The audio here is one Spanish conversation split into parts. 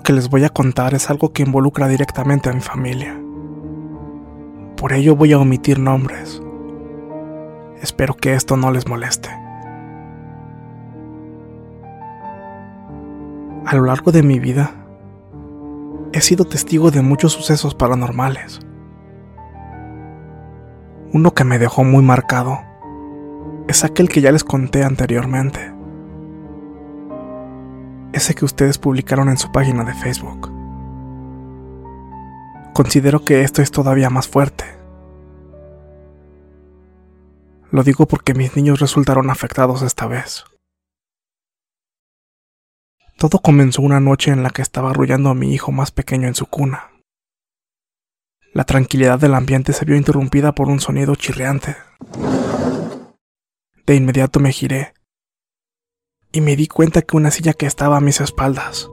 Que les voy a contar es algo que involucra directamente a mi familia. Por ello voy a omitir nombres. Espero que esto no les moleste. A lo largo de mi vida, he sido testigo de muchos sucesos paranormales. Uno que me dejó muy marcado es aquel que ya les conté anteriormente. Ese que ustedes publicaron en su página de Facebook. Considero que esto es todavía más fuerte. Lo digo porque mis niños resultaron afectados esta vez. Todo comenzó una noche en la que estaba arrullando a mi hijo más pequeño en su cuna. La tranquilidad del ambiente se vio interrumpida por un sonido chirriante. De inmediato me giré y me di cuenta que una silla que estaba a mis espaldas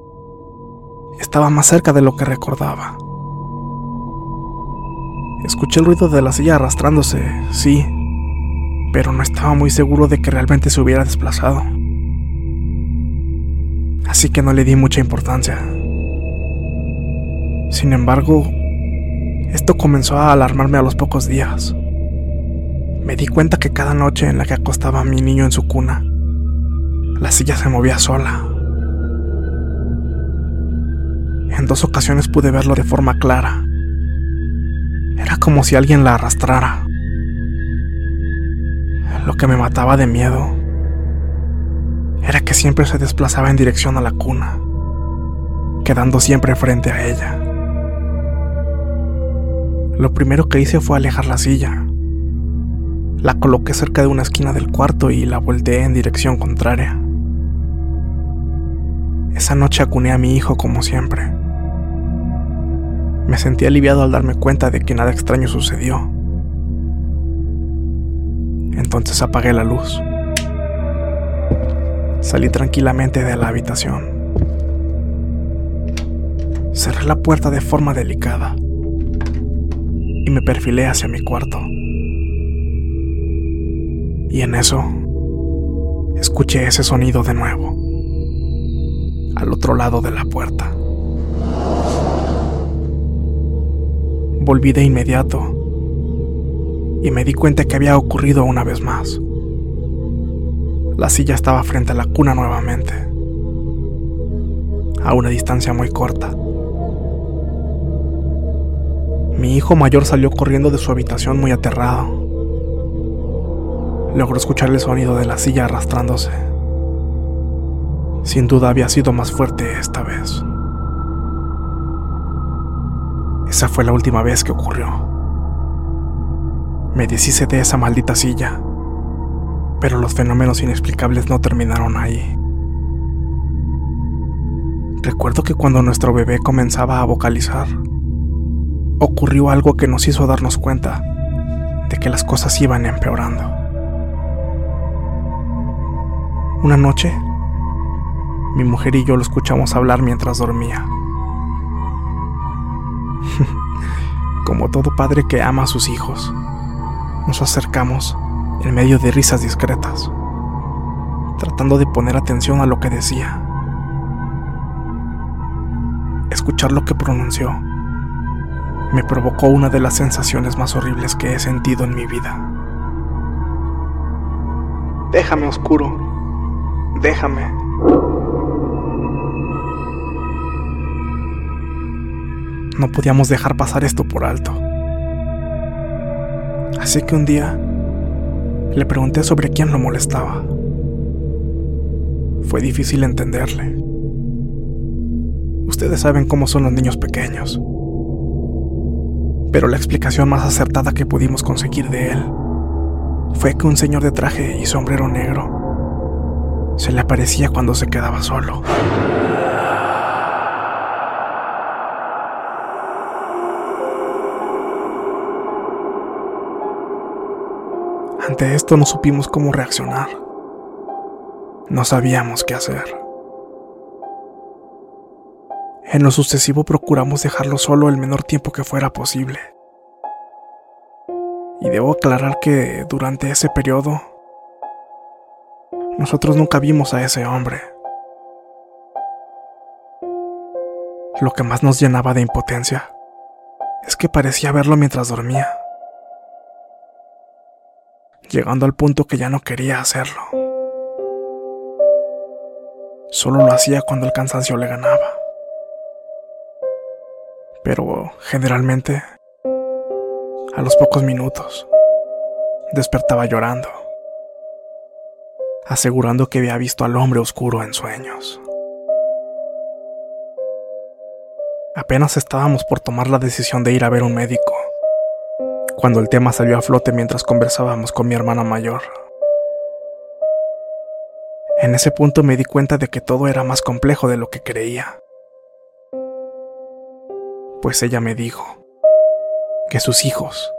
estaba más cerca de lo que recordaba. Escuché el ruido de la silla arrastrándose, sí, pero no estaba muy seguro de que realmente se hubiera desplazado. Así que no le di mucha importancia. Sin embargo, esto comenzó a alarmarme a los pocos días. Me di cuenta que cada noche en la que acostaba a mi niño en su cuna, la silla se movía sola. En dos ocasiones pude verlo de forma clara. Era como si alguien la arrastrara. Lo que me mataba de miedo era que siempre se desplazaba en dirección a la cuna, quedando siempre frente a ella. Lo primero que hice fue alejar la silla. La coloqué cerca de una esquina del cuarto y la volteé en dirección contraria. Esa noche acuné a mi hijo como siempre. Me sentí aliviado al darme cuenta de que nada extraño sucedió. Entonces apagué la luz. Salí tranquilamente de la habitación. Cerré la puerta de forma delicada y me perfilé hacia mi cuarto. Y en eso, escuché ese sonido de nuevo, al otro lado de la puerta. Volví de inmediato y me di cuenta que había ocurrido una vez más. La silla estaba frente a la cuna nuevamente, a una distancia muy corta. Mi hijo mayor salió corriendo de su habitación muy aterrado. Logró escuchar el sonido de la silla arrastrándose. Sin duda había sido más fuerte esta vez. Esa fue la última vez que ocurrió. Me deshice de esa maldita silla, pero los fenómenos inexplicables no terminaron ahí. Recuerdo que cuando nuestro bebé comenzaba a vocalizar, ocurrió algo que nos hizo darnos cuenta de que las cosas iban empeorando. Una noche, mi mujer y yo lo escuchamos hablar mientras dormía. Como todo padre que ama a sus hijos, nos acercamos en medio de risas discretas. tratando de poner atención a lo que decía. Escuchar lo que pronunció me provocó una de las sensaciones más horribles que he sentido en mi vida. Déjame oscuro, déjame. No podíamos dejar pasar esto por alto. Así que un día le pregunté sobre quién lo molestaba. Fue difícil entenderle. Ustedes saben cómo son los niños pequeños. Pero la explicación más acertada que pudimos conseguir de él fue que un señor de traje y sombrero negro se le aparecía cuando se quedaba solo. Ante esto no supimos cómo reaccionar. No sabíamos qué hacer. En lo sucesivo procuramos dejarlo solo el menor tiempo que fuera posible. Y debo aclarar que durante ese periodo, nosotros nunca vimos a ese hombre. Lo que más nos llenaba de impotencia es que parecía verlo mientras dormía llegando al punto que ya no quería hacerlo. Solo lo hacía cuando el cansancio le ganaba. Pero generalmente, a los pocos minutos, despertaba llorando, asegurando que había visto al hombre oscuro en sueños. Apenas estábamos por tomar la decisión de ir a ver un médico cuando el tema salió a flote mientras conversábamos con mi hermana mayor. En ese punto me di cuenta de que todo era más complejo de lo que creía. Pues ella me dijo que sus hijos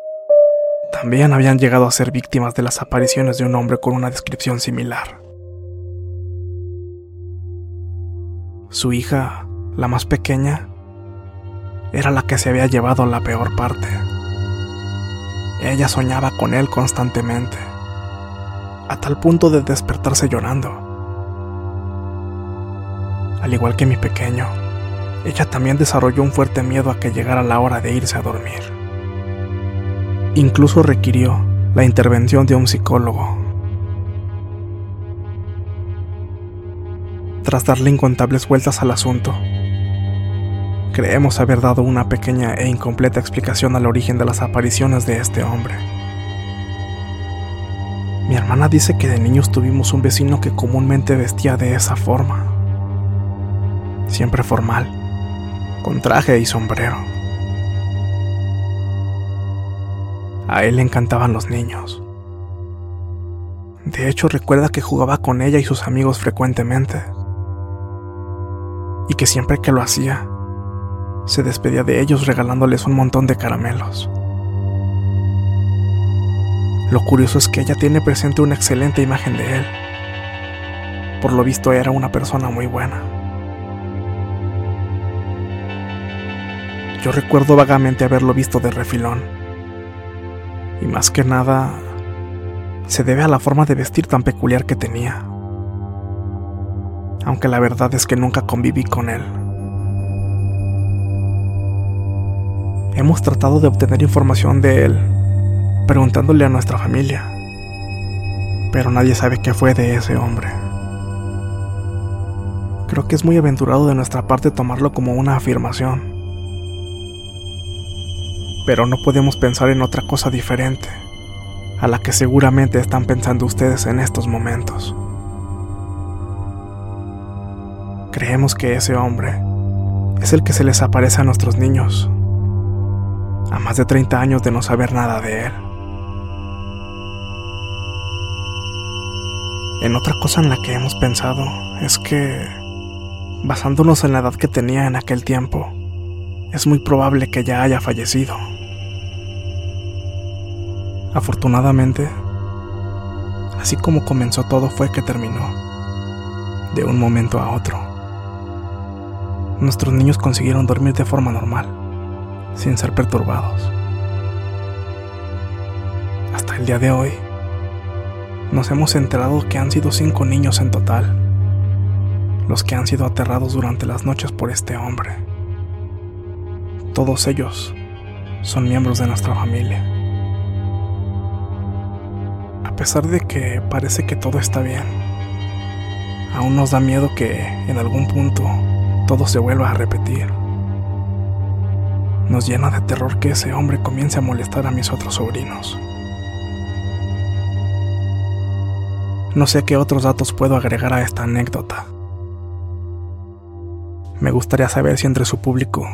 también habían llegado a ser víctimas de las apariciones de un hombre con una descripción similar. Su hija, la más pequeña, era la que se había llevado la peor parte. Ella soñaba con él constantemente, a tal punto de despertarse llorando. Al igual que mi pequeño, ella también desarrolló un fuerte miedo a que llegara la hora de irse a dormir. Incluso requirió la intervención de un psicólogo. Tras darle incontables vueltas al asunto, Creemos haber dado una pequeña e incompleta explicación al origen de las apariciones de este hombre. Mi hermana dice que de niños tuvimos un vecino que comúnmente vestía de esa forma. Siempre formal, con traje y sombrero. A él le encantaban los niños. De hecho, recuerda que jugaba con ella y sus amigos frecuentemente. Y que siempre que lo hacía, se despedía de ellos regalándoles un montón de caramelos. Lo curioso es que ella tiene presente una excelente imagen de él. Por lo visto era una persona muy buena. Yo recuerdo vagamente haberlo visto de refilón. Y más que nada, se debe a la forma de vestir tan peculiar que tenía. Aunque la verdad es que nunca conviví con él. Hemos tratado de obtener información de él, preguntándole a nuestra familia, pero nadie sabe qué fue de ese hombre. Creo que es muy aventurado de nuestra parte tomarlo como una afirmación, pero no podemos pensar en otra cosa diferente a la que seguramente están pensando ustedes en estos momentos. Creemos que ese hombre es el que se les aparece a nuestros niños a más de 30 años de no saber nada de él. En otra cosa en la que hemos pensado es que, basándonos en la edad que tenía en aquel tiempo, es muy probable que ya haya fallecido. Afortunadamente, así como comenzó todo fue que terminó, de un momento a otro. Nuestros niños consiguieron dormir de forma normal sin ser perturbados. Hasta el día de hoy, nos hemos enterado que han sido cinco niños en total, los que han sido aterrados durante las noches por este hombre. Todos ellos son miembros de nuestra familia. A pesar de que parece que todo está bien, aún nos da miedo que en algún punto todo se vuelva a repetir. Nos llena de terror que ese hombre comience a molestar a mis otros sobrinos. No sé qué otros datos puedo agregar a esta anécdota. Me gustaría saber si entre su público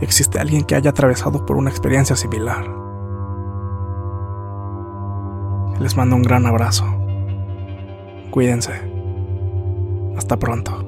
existe alguien que haya atravesado por una experiencia similar. Les mando un gran abrazo. Cuídense. Hasta pronto.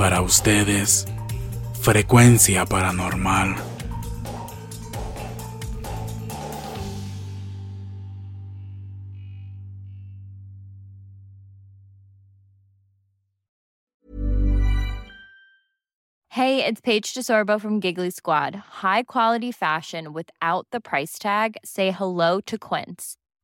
Para ustedes, frecuencia paranormal. Hey, it's Paige DeSorbo from Giggly Squad. High quality fashion without the price tag. Say hello to Quince.